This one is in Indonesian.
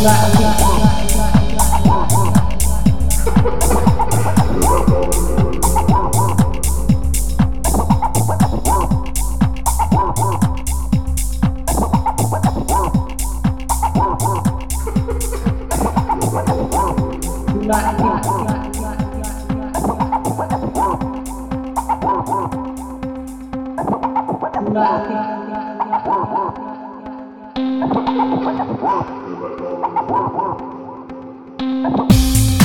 Yeah. 嗯好的好的好的好